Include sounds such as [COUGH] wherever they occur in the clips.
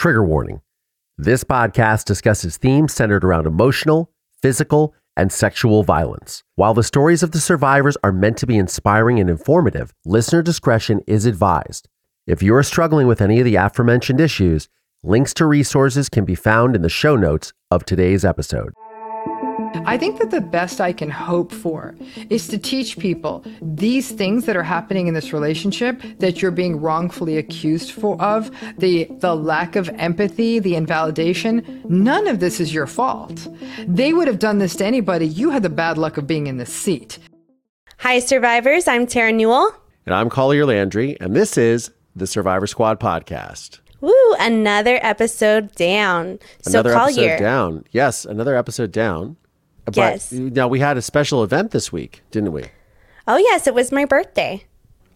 Trigger warning this podcast discusses themes centered around emotional, physical, and sexual violence. While the stories of the survivors are meant to be inspiring and informative, listener discretion is advised. If you are struggling with any of the aforementioned issues, links to resources can be found in the show notes of today's episode. I think that the best I can hope for is to teach people these things that are happening in this relationship that you're being wrongfully accused for of, the the lack of empathy, the invalidation, none of this is your fault. They would have done this to anybody. You had the bad luck of being in the seat. Hi survivors, I'm Tara Newell. And I'm Collier Landry, and this is the Survivor Squad podcast. Woo, another episode down. Another so episode down. Yes, another episode down. But Yes. now we had a special event this week, didn't we? Oh yes, it was my birthday.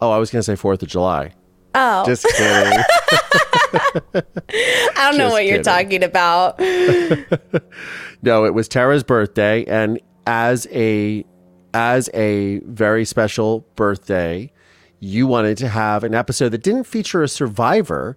Oh, I was going to say 4th of July. Oh, Just [LAUGHS] kidding. I don't know just what you're talking about. [LAUGHS] no, it was Tara's birthday and as a as a very special birthday, you wanted to have an episode that didn't feature a survivor.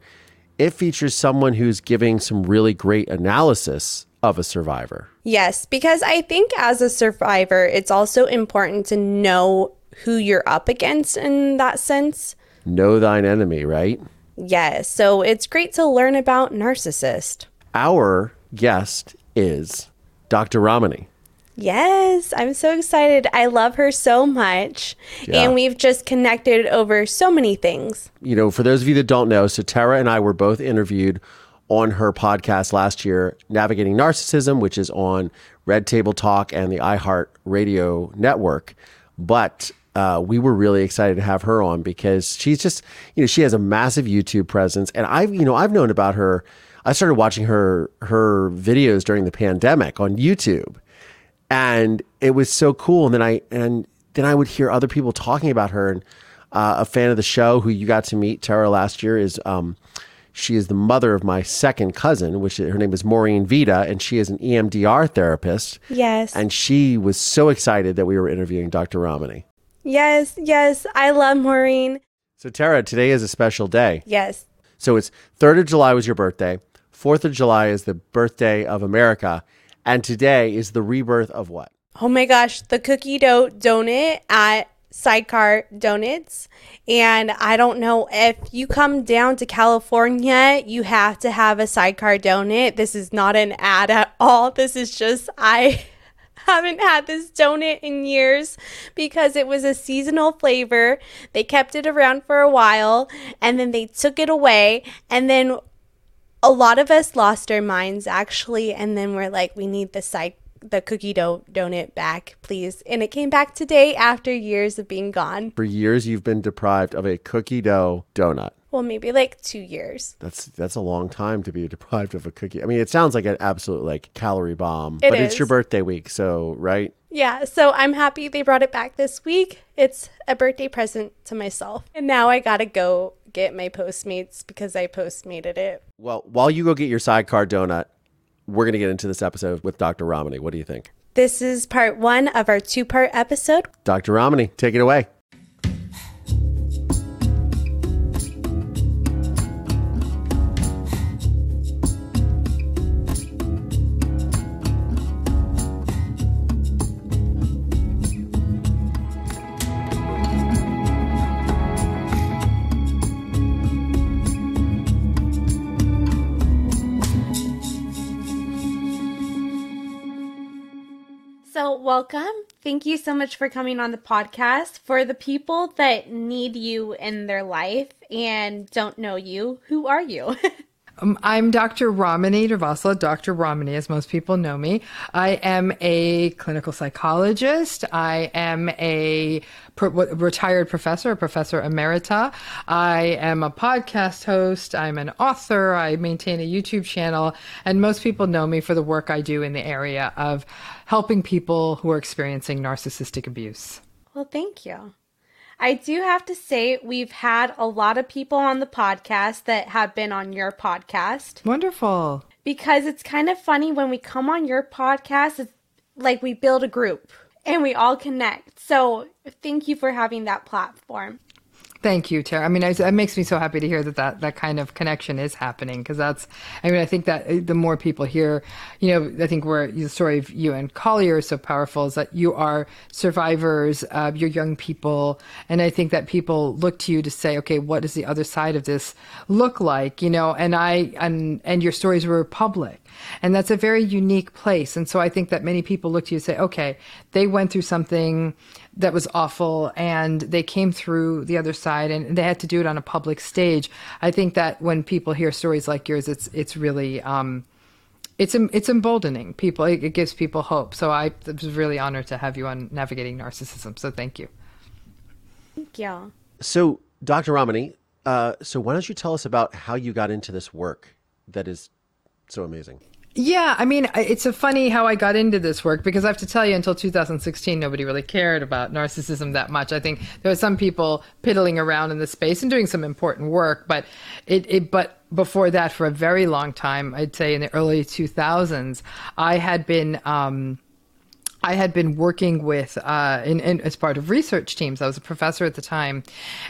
It features someone who's giving some really great analysis of a survivor. Yes, because I think as a survivor, it's also important to know who you're up against in that sense. Know thine enemy, right? Yes, so it's great to learn about narcissist. Our guest is Dr. Ramani. Yes, I'm so excited. I love her so much. Yeah. And we've just connected over so many things. you know, for those of you that don't know, so Tara and I were both interviewed on her podcast last year, Navigating Narcissism, which is on Red Table Talk and the iHeart Radio Network. But uh, we were really excited to have her on because she's just, you know, she has a massive YouTube presence, and I've, you know, I've known about her. I started watching her her videos during the pandemic on YouTube, and it was so cool. And then I and then I would hear other people talking about her. And uh, a fan of the show who you got to meet, Tara, last year is um, she is the mother of my second cousin, which her name is Maureen Vita, and she is an EMDR therapist. Yes. And she was so excited that we were interviewing Dr. Ramani. yes, yes. I love Maureen. So Tara, today is a special day. Yes. So it's 3rd of July was your birthday. 4th of July is the birthday of America. And today is the rebirth of what? Oh my gosh, the cookie dough donut at Sidecar Donuts. And I don't know if you come down to California, you have to have a Sidecar donut. This is not an ad at all. This is just, I [LAUGHS] haven't had this donut in years because it was a seasonal flavor. They kept it around for a while and then they took it away. And then a lot of us lost our minds actually and then we're like we need the side the cookie dough donut back please. And it came back today after years of being gone. For years you've been deprived of a cookie dough donut. well maybe like two years. That's that's a long time to be [LAUGHS] deprived of a cookie. I mean, it sounds like an absolute like calorie bomb, It but it's your birthday week, so right? yeah so i'm happy they brought it back this week. It's a birthday present to myself. And now i gotta go get my postmates because i postmated it. Well, while you go get your sidecar donut, we're gonna get into this episode with Dr. Ramani. What do you think, this is part one of our two part episode Dr. Ramani? Take it away. So, welcome. Thank you so much for coming on the podcast. For the people that need you in their life and don't know you, who are you? [LAUGHS] Um, I'm Dr. Ramani Durvasula, Dr. Ramani, as most people know me. I am a clinical psychologist. I am a retired professor, a professor emerita. I am a podcast host. I'm an author. I maintain a YouTube channel. And most people know me for the work I do in the area of helping people who are experiencing narcissistic abuse. well, thank you. I do have to say, we've had a lot of people on the podcast that have been on your podcast Wonderful. because it's kind of funny when we come on your podcast, it's like we build a group and we all connect. So, thank you for having that platform. Thank you, Tara. I mean, it makes me so happy to hear that that, that kind of connection is happening because that's, I mean, I think that uh, the more people hear, you know, I think where the story of you and Collier is so powerful is that you are survivors, uh, you're young people. And I think that people look to you to say, okay, what does the other side of this look like? You know, and I, and, and your stories were public. And that's a very unique place. And so I think that many people look to you and say, okay, they went through something that was awful and they came through the other side and they had to do it on a public stage. I think that when people hear stories like yours, it's, it's really, um, it's it's emboldening people. It, gives people hope. So I was really honored to have you on navigating narcissism. So thank you. Thank you. So Dr. Ramani, uh, so why don't you tell us about how you got into this work that is so amazing? Yeah, I mean, it's a funny how I got into this work because I have to tell you, until 2016, nobody really cared about narcissism that much. I think there were some people piddling around in the space and doing some important work, but it, it but before that, for a very long time, I'd say in the early 2000s, I had been. Um, I had been working with, uh, in, in, as part of research teams. I was a professor at the time,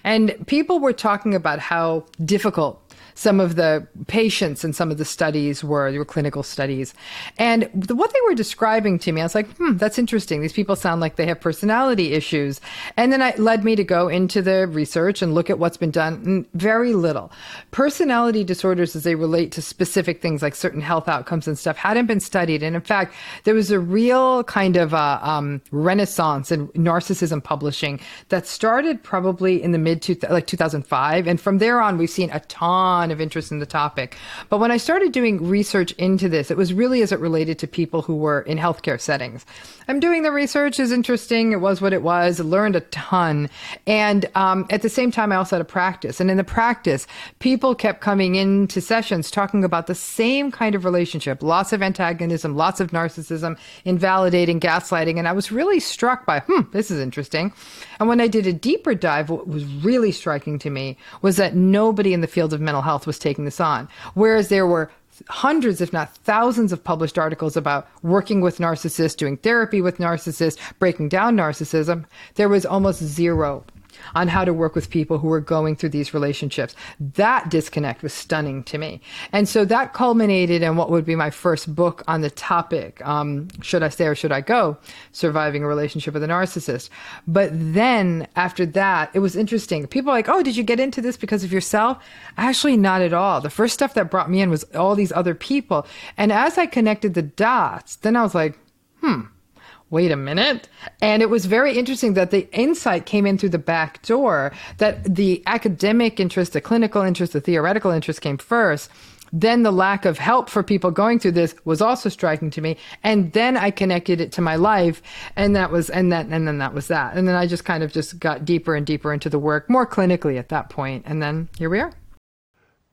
and people were talking about how difficult some of the patients and some of the studies were, they were clinical studies. And the, what they were describing to me, I was like, hmm, that's interesting. These people sound like they have personality issues. And then it led me to go into the research and look at what's been done. Very little. Personality disorders, as they relate to specific things like certain health outcomes and stuff, hadn't been studied. And in fact, there was a real kind of uh, um, renaissance in narcissism publishing that started probably in the mid two, like 2005. And from there on, we've seen a ton of interest in the topic. But when I started doing research into this, it was really as it related to people who were in healthcare settings. I'm doing the research is interesting. It was what it was. Learned a ton, and um, at the same time, I also had a practice. And in the practice, people kept coming into sessions talking about the same kind of relationship: lots of antagonism, lots of narcissism, invalidating, gaslighting. And I was really struck by, hmm, this is interesting. And when I did a deeper dive, what was really striking to me was that nobody in the field of mental health was taking this on, whereas there were hundreds, if not thousands, of published articles about working with narcissists, doing therapy with narcissists, breaking down narcissism. There was almost zero on how to work with people who are going through these relationships. That disconnect was stunning to me. And so that culminated in what would be my first book on the topic um, Should I Stay or Should I Go? Surviving a Relationship with a Narcissist. But then after that, it was interesting. People like, oh, did you get into this because of yourself? Actually, not at all. The first stuff that brought me in was all these other people. And as I connected the dots, then I was like, hmm wait a minute. And it was very interesting that the insight came in through the back door, that the academic interest, the clinical interest, the theoretical interest came first. Then the lack of help for people going through this was also striking to me. And then I connected it to my life. And that was, and that, and then that was that. And then I just kind of just got deeper and deeper into the work more clinically at that point. And then here we are.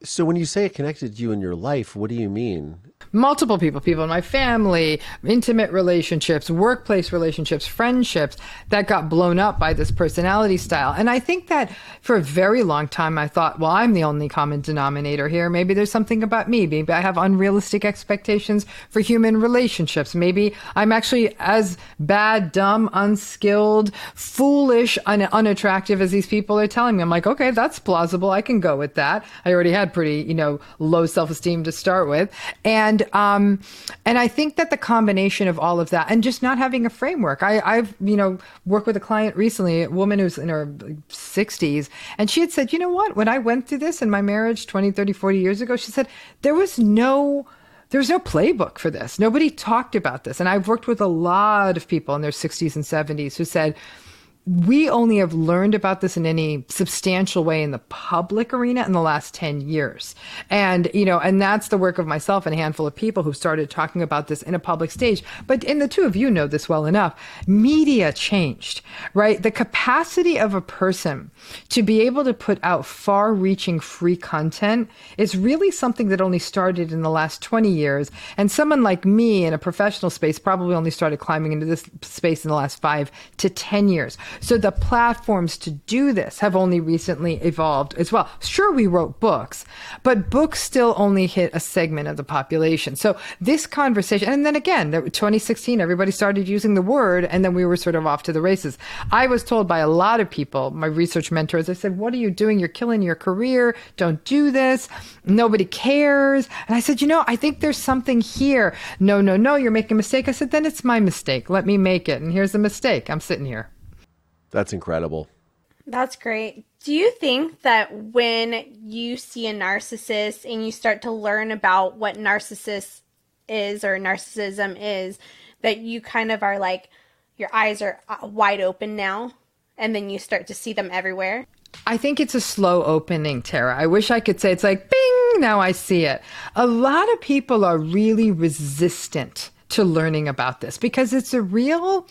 So when you say it connected you in your life, what do you mean? Multiple people, people in my family, intimate relationships, workplace relationships, friendships that got blown up by this personality style. And I think that for a very long time, I thought, well, I'm the only common denominator here. Maybe there's something about me. Maybe I have unrealistic expectations for human relationships. Maybe I'm actually as bad, dumb, unskilled, foolish, un- unattractive as these people are telling me. I'm like, okay, that's plausible. I can go with that. I already had pretty, you know, low self esteem to start with. And um, and I think that the combination of all of that and just not having a framework. I, I've you know worked with a client recently, a woman who's in her 60s, and she had said, you know what? When I went through this in my marriage 20, 30, 40 years ago, she said there was no there's no playbook for this. Nobody talked about this. And I've worked with a lot of people in their 60s and 70s who said, we only have learned about this in any substantial way in the public arena in the last 10 years. And, you know, and that's the work of myself and a handful of people who started talking about this in a public stage. But, and the two of you know this well enough, media changed, right? The capacity of a person to be able to put out far reaching free content is really something that only started in the last 20 years. And someone like me in a professional space probably only started climbing into this space in the last five to 10 years. So the platforms to do this have only recently evolved as well. Sure, we wrote books, but books still only hit a segment of the population. So this conversation, and then again, 2016, everybody started using the word, and then we were sort of off to the races. I was told by a lot of people, my research mentors, I said, What are you doing? You're killing your career. Don't do this. Nobody cares. And I said, You know, I think there's something here. No, no, no, you're making a mistake. I said, Then it's my mistake. Let me make it. And here's the mistake. I'm sitting here. That's incredible. That's great. Do you think that when you see a narcissist and you start to learn about what narcissist is or narcissism is, that you kind of are like, your eyes are uh, wide open now, and then you start to see them everywhere? I think it's a slow opening, Tara. I wish I could say it's like, bing, now I see it. A lot of people are really resistant to learning about this because it's a real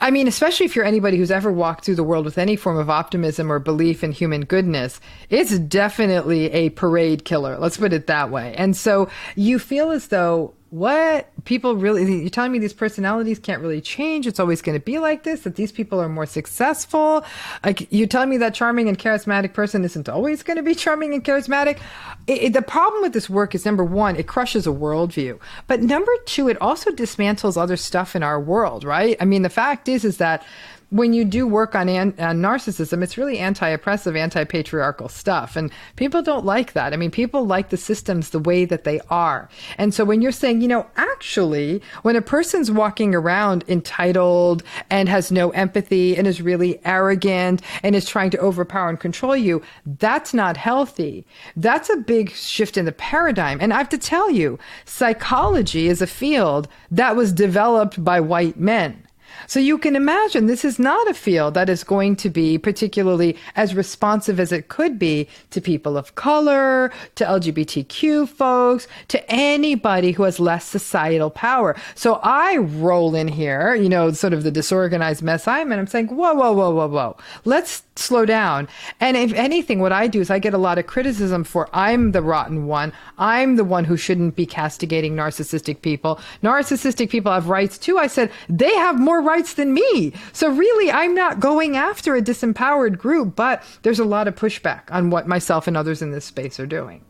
I mean, especially if you're anybody who's ever walked through the world with any form of optimism or belief in human goodness, it's definitely a parade killer. Let's put it that way. And so you feel as though what? People really you're telling me these personalities can't really change. It's always going to be like this that these people are more successful. Like you're telling me that charming and charismatic person isn't always going to be charming and charismatic. It, it, the problem with this work is number one it crushes a worldview. But number two it also dismantles other stuff in our world right? I mean the fact is is that when you do work on, an, on narcissism, it's really anti-oppressive, anti-patriarchal stuff, and people don't like that. I mean, people like the systems the way that they are. And so when you're saying, you know, actually, when a person's walking around entitled and has no empathy and is really arrogant and is trying to overpower and control you, that's not healthy. That's a big shift in the paradigm. And I have to tell you, psychology is a field that was developed by white men. So you can imagine this is not a field that is going to be particularly as responsive as it could be to people of color, to LGBTQ folks, to anybody who has less societal power. So I roll in here, you know, sort of the disorganized mess I'm in. I'm saying, whoa, whoa, whoa, whoa, whoa. Let's slow down. And if anything, what I do is I get a lot of criticism for I'm the rotten one. I'm the one who shouldn't be castigating narcissistic people. Narcissistic people have rights too. I said, they have more rights than me. So really, I'm not going after a disempowered group, but there's a lot of pushback on what myself and others in this space are doing.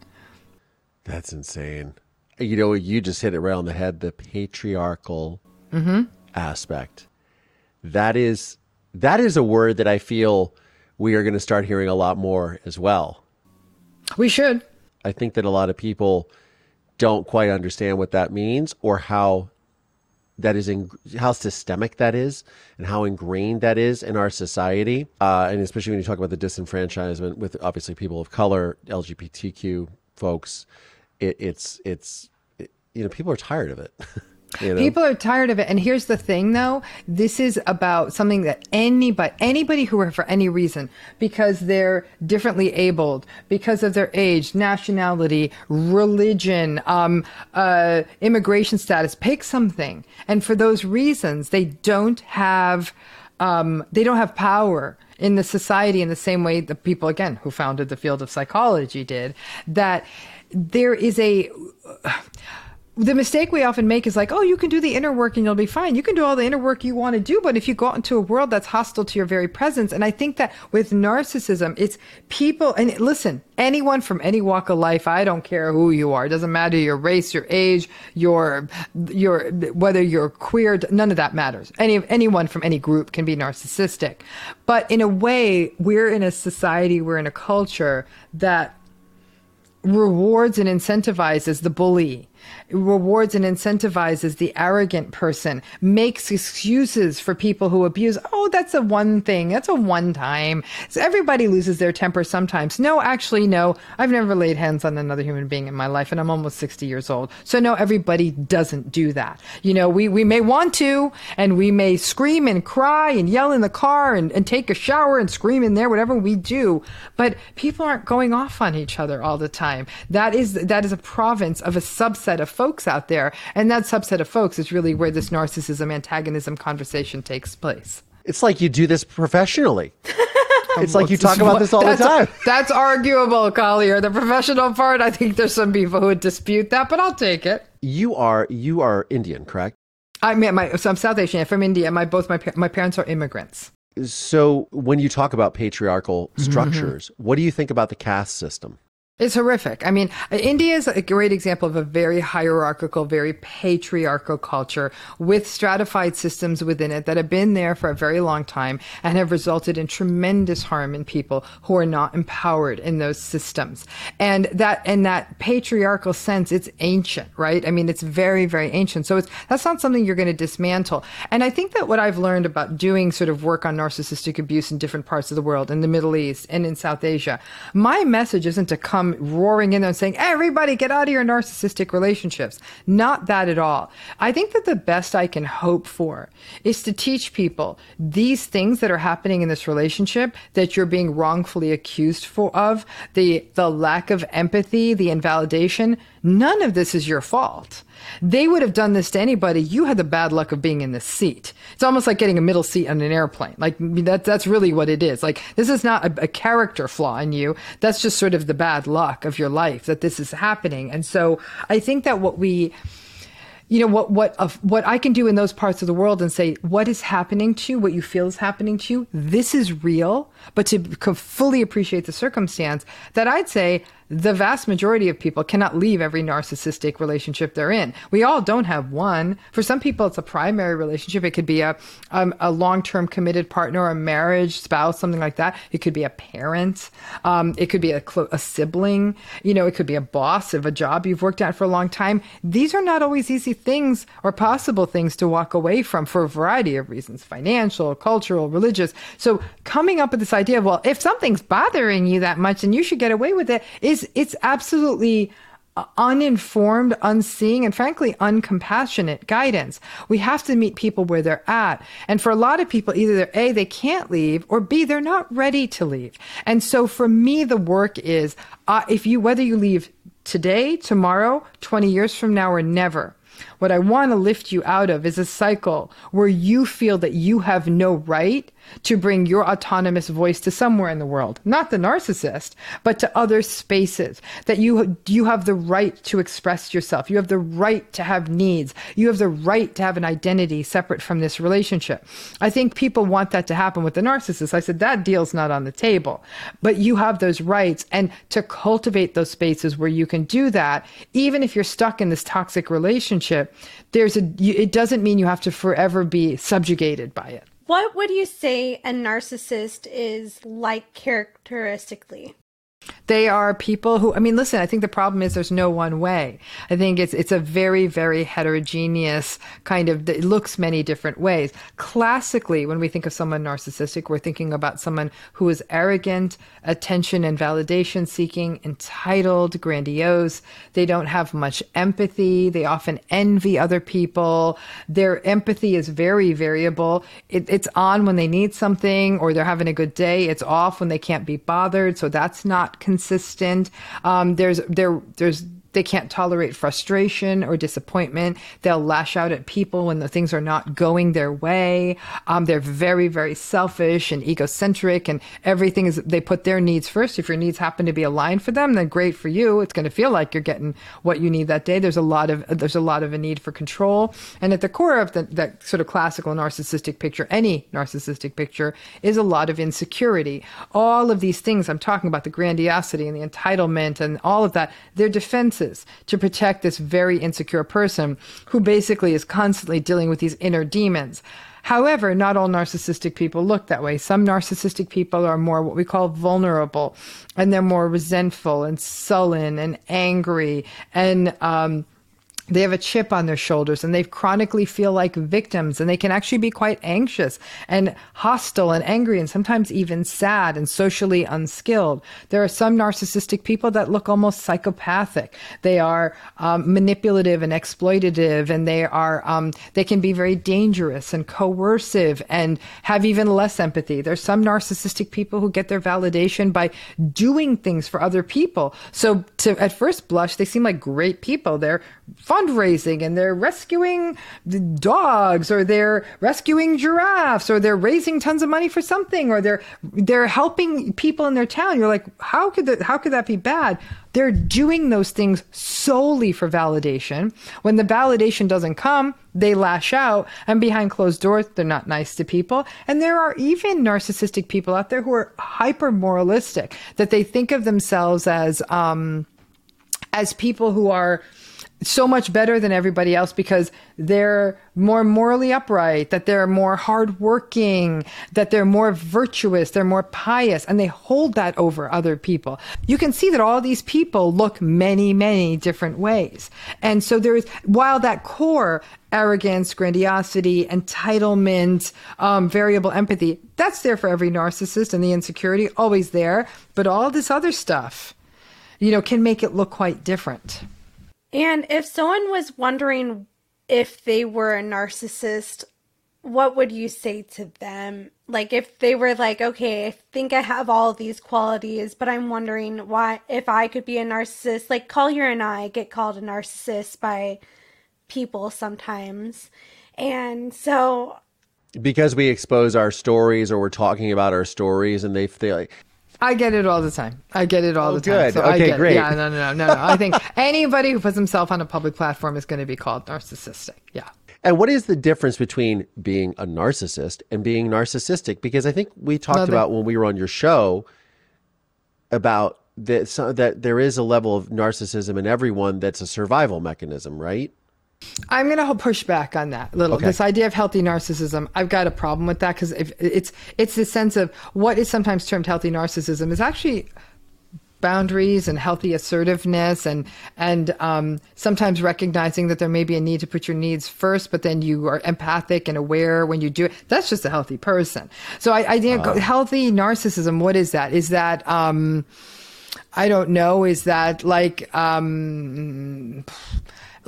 That's insane. You know, you just hit it right on the head the patriarchal mm-hmm. aspect. That is that is a word that I feel we are going to start hearing a lot more as well. We should. I think that a lot of people don't quite understand what that means or how that is in, how systemic that is and how ingrained that is in our society uh, and especially when you talk about the disenfranchisement with obviously people of color lgbtq folks it, it's it's it, you know people are tired of it [LAUGHS] You know? People are tired of it. And here's the thing though, this is about something that anybody anybody who for any reason, because they're differently abled, because of their age, nationality, religion, um, uh, immigration status, pick something. And for those reasons, they don't have um, they don't have power in the society in the same way the people again who founded the field of psychology did. That there is a the mistake we often make is like, oh, you can do the inner work and you'll be fine. You can do all the inner work you want to do, but if you go out into a world that's hostile to your very presence, and I think that with narcissism, it's people, and listen, anyone from any walk of life, I don't care who you are, it doesn't matter your race, your age, your, your, whether you're queer, none of that matters. Any, anyone from any group can be narcissistic. But in a way, we're in a society, we're in a culture that rewards and incentivizes the bully rewards and incentivizes the arrogant person, makes excuses for people who abuse. Oh, that's a one thing. That's a one time. So everybody loses their temper sometimes. No, actually, no. I've never laid hands on another human being in my life and I'm almost 60 years old. So no, everybody doesn't do that. You know, we, we may want to and we may scream and cry and yell in the car and, and take a shower and scream in there, whatever we do. But people aren't going off on each other all the time. That is, that is a province of a subset of folks out there. And that subset of folks is really where this narcissism antagonism conversation takes place. It's like you do this professionally. [LAUGHS] It's like you talk about this all the time. [LAUGHS] That's arguable, Collier. The professional part, I think there's some people who would dispute that, but I'll take it. You are you are Indian, correct? I mean, my, so I'm South Asian. I'm from India. My both my my parents are immigrants. So when you talk about patriarchal structures, mm-hmm. what do you think about the caste system? It's horrific. I mean, India is a great example of a very hierarchical, very patriarchal culture with stratified systems within it that have been there for a very long time and have resulted in tremendous harm in people who are not empowered in those systems. And that, in that patriarchal sense, it's ancient, right? I mean, it's very, very ancient. So it's, that's not something you're going to dismantle. And I think that what I've learned about doing sort of work on narcissistic abuse in different parts of the world, in the Middle East and in South Asia, my message isn't to come come roaring in there and saying, everybody get out of your narcissistic relationships. Not that at all. I think that the best I can hope for is to teach people these things that are happening in this relationship that you're being wrongfully accused for of, the, the lack of empathy, the invalidation. None of this is your fault. They would have done this to anybody. You had the bad luck of being in the seat. It's almost like getting a middle seat on an airplane. Like that, that's really what it is. Like this is not a, a character flaw in you. That's just sort of the bad luck of your life that this is happening. And so I think that what we, you know what what of what I can do in those parts of the world and say what is happening to you, what you feel is happening to you. This is real, but to fully appreciate the circumstance, that I'd say the vast majority of people cannot leave every narcissistic relationship they're in. We all don't have one. For some people, it's a primary relationship. It could be a, um, a long term committed partner, a marriage, spouse, something like that. It could be a parent. Um, it could be a, a sibling. You know, it could be a boss of a job you've worked at for a long time. These are not always easy things or possible things to walk away from for a variety of reasons financial, cultural, religious. So coming up with this idea of, well, if something's bothering you that much, then you should get away with it is is it's absolutely uninformed, unseeing, and frankly, uncompassionate guidance. We have to meet people where they're at. And for a lot of people, either A, they can't leave, or B, they're not ready to leave. And so for me, the work is uh, if you, whether you leave today, tomorrow, 20 years from now, or never, what I want to lift you out of is a cycle where you feel that you have no right to bring your autonomous voice to somewhere in the world, not the narcissist, but to other spaces that you you have the right to express yourself. You have the right to have needs. You have the right to have an identity separate from this relationship. I think people want that to happen with the narcissist. I said that deal's not on the table, but you have those rights and to cultivate those spaces where you can do that even if you're stuck in this toxic relationship, there's a it doesn't mean you have to forever be subjugated by it. What would you say a narcissist is like characteristically? They are people who, I mean, listen, I think the problem is there's no one way. I think it's, it's a very, very heterogeneous kind of, it looks many different ways. Classically, when we think of someone narcissistic, we're thinking about someone who is arrogant, attention and validation seeking, entitled, grandiose. They don't have much empathy. They often envy other people. Their empathy is very variable. It, it's on when they need something or they're having a good day. It's off when they can't be bothered. So that's not consistent. Um, there's there there's they can't tolerate frustration or disappointment. They'll lash out at people when the things are not going their way. Um, they're very, very selfish and egocentric, and everything is they put their needs first. If your needs happen to be aligned for them, then great for you. It's going to feel like you're getting what you need that day. There's a lot of there's a lot of a need for control, and at the core of the, that sort of classical narcissistic picture, any narcissistic picture, is a lot of insecurity. All of these things I'm talking about, the grandiosity and the entitlement and all of that, they're defense defenses to protect this very insecure person who basically is constantly dealing with these inner demons. However, not all narcissistic people look that way. Some narcissistic people are more what we call vulnerable, and they're more resentful and sullen and angry and um, they have a chip on their shoulders and they chronically feel like victims and they can actually be quite anxious and hostile and angry and sometimes even sad and socially unskilled. There are some narcissistic people that look almost psychopathic. They are um, manipulative and exploitative and they are, um, they can be very dangerous and coercive and have even less empathy. There's some narcissistic people who get their validation by doing things for other people. So to, at first blush, they seem like great people. They're fundraising and they're rescuing dogs or they're rescuing giraffes or they're raising tons of money for something or they're they're helping people in their town. You're like, how could that how could that be bad? They're doing those things solely for validation. When the validation doesn't come, they lash out and behind closed doors, they're not nice to people. And there are even narcissistic people out there who are hyper moralistic that they think of themselves as um, as people who are so much better than everybody else because they're more morally upright, that they're more hardworking, that they're more virtuous, they're more pious, and they hold that over other people. You can see that all these people look many, many different ways. And so there's, while that core arrogance, grandiosity, entitlement, um, variable empathy, that's there for every narcissist and the insecurity, always there. But all this other stuff, you know, can make it look quite different. And if someone was wondering if they were a narcissist, what would you say to them? Like if they were like, okay, I think I have all these qualities, but I'm wondering why if I could be a narcissist, like Collier and I get called a narcissist by people sometimes. And so because we expose our stories or we're talking about our stories and they feel like I get it all the time. I get it all Oh, the time. good. So I Okay, get it. great. Yeah, no, no, no, no, no. I think [LAUGHS] anybody who puts himself on a public platform is going to be called narcissistic. Yeah. And what is the difference between being a narcissist and being narcissistic? Because I think we talked No, they- about when we were on your show about that so, that there is a level of narcissism in everyone that's a survival mechanism, right? I'm going to push back on that a little. Okay. This idea of healthy narcissism, I've got a problem with that because it's it's the sense of what is sometimes termed healthy narcissism is actually boundaries and healthy assertiveness and and um, sometimes recognizing that there may be a need to put your needs first, but then you are empathic and aware when you do it. That's just a healthy person. So I, I think healthy narcissism. What is that? Is that um, I don't know. Is that like um,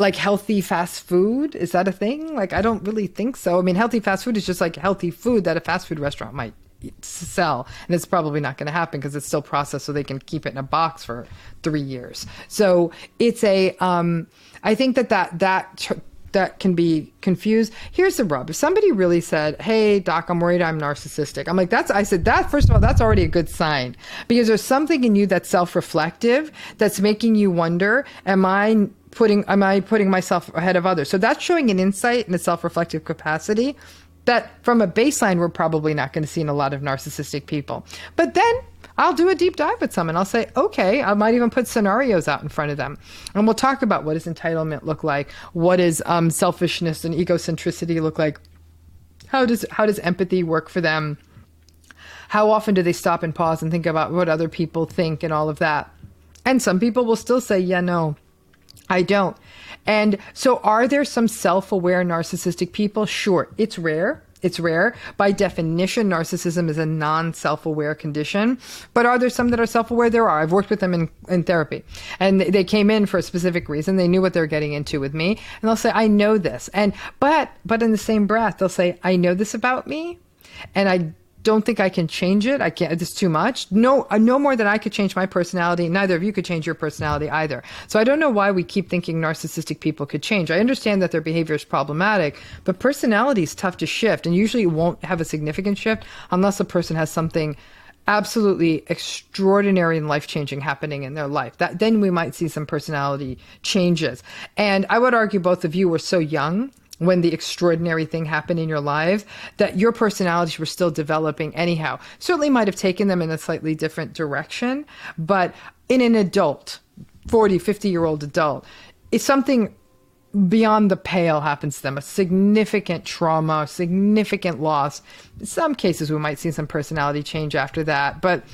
like healthy fast food? Is that a thing? Like I don't really think so. I mean, healthy fast food is just like healthy food that a fast food restaurant might sell and it's probably not going to happen because it's still processed so they can keep it in a box for three years so it's a um i think that that that tr- that can be confused. Here's the rub. If somebody really said, Hey, doc, I'm worried I'm narcissistic. I'm like, that's, I said, that, first of all, that's already a good sign because there's something in you that's self reflective that's making you wonder, am I putting, am I putting myself ahead of others? So that's showing an insight and a self reflective capacity that from a baseline, we're probably not going to see in a lot of narcissistic people. But then I'll do a deep dive with someone. I'll say, okay, I might even put scenarios out in front of them. And we'll talk about what does entitlement look like? What does um, selfishness and egocentricity look like? How does, how does empathy work for them? How often do they stop and pause and think about what other people think and all of that? And some people will still say, yeah, no, I don't. And so, are there some self aware narcissistic people? Sure. It's rare. It's rare. By definition, narcissism is a non self aware condition. But are there some that are self aware? There are. I've worked with them in, in therapy. And they came in for a specific reason. They knew what they're getting into with me. And they'll say, I know this. And, but, but in the same breath, they'll say, I know this about me. And I don't think I can change it. I can't. It's too much. No, uh, no more than I could change my personality. Neither of you could change your personality either. So I don't know why we keep thinking narcissistic people could change. I understand that their behavior is problematic, but personality is tough to shift, and usually it won't have a significant shift unless a person has something absolutely extraordinary and life changing happening in their life. That then we might see some personality changes. And I would argue both of you were so young when the extraordinary thing happened in your lives that your personalities were still developing anyhow. Certainly might have taken them in a slightly different direction, but in an adult, 40, 50 year old adult, it's something beyond the pale happens to them a significant trauma, significant loss. In some cases, we might see some personality change after that, but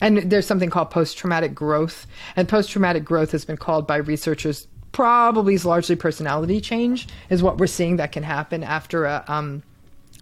and there's something called post traumatic growth, and post traumatic growth has been called by researchers probably is largely personality change is what we're seeing that can happen after a um,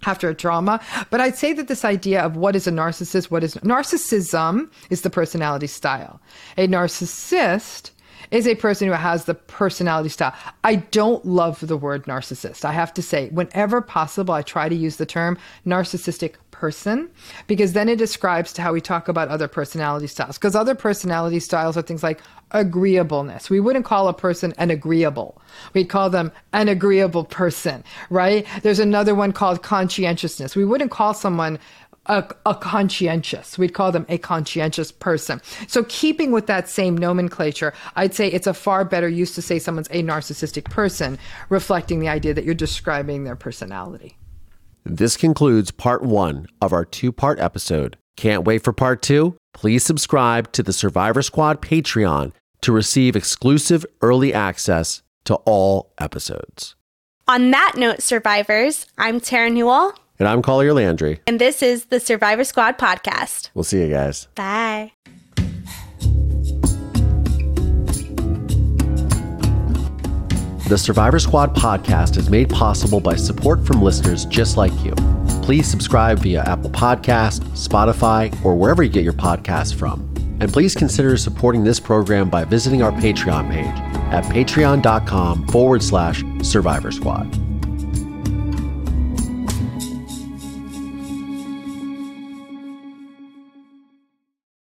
after a trauma. But I'd say that this idea of what is a narcissist, what is narcissism is the personality style. A narcissist is a person who has the personality style. I don't love the word narcissist. I have to say, whenever possible, I try to use the term narcissistic person because then it describes to how we talk about other personality styles. Because other personality styles are things like agreeableness. We wouldn't call a person an agreeable. We'd call them an agreeable person, right? There's another one called conscientiousness. We wouldn't call someone a, a, conscientious. We'd call them a conscientious person. So, keeping with that same nomenclature, I'd say it's a far better use to say someone's a narcissistic person, reflecting the idea that you're describing their personality. This concludes part one of our two part episode. Can't wait for part two? Please subscribe to the Survivor Squad Patreon to receive exclusive early access to all episodes. On that note, survivors, I'm Tara Newell. And I'm Collier Landry. And this is the Survivor Squad podcast. We'll see you guys. Bye. The Survivor Squad podcast is made possible by support from listeners just like you. Please subscribe via Apple Podcast, Spotify, or wherever you get your podcasts from. And please consider supporting this program by visiting our Patreon page at patreon.com forward slash survivor squad.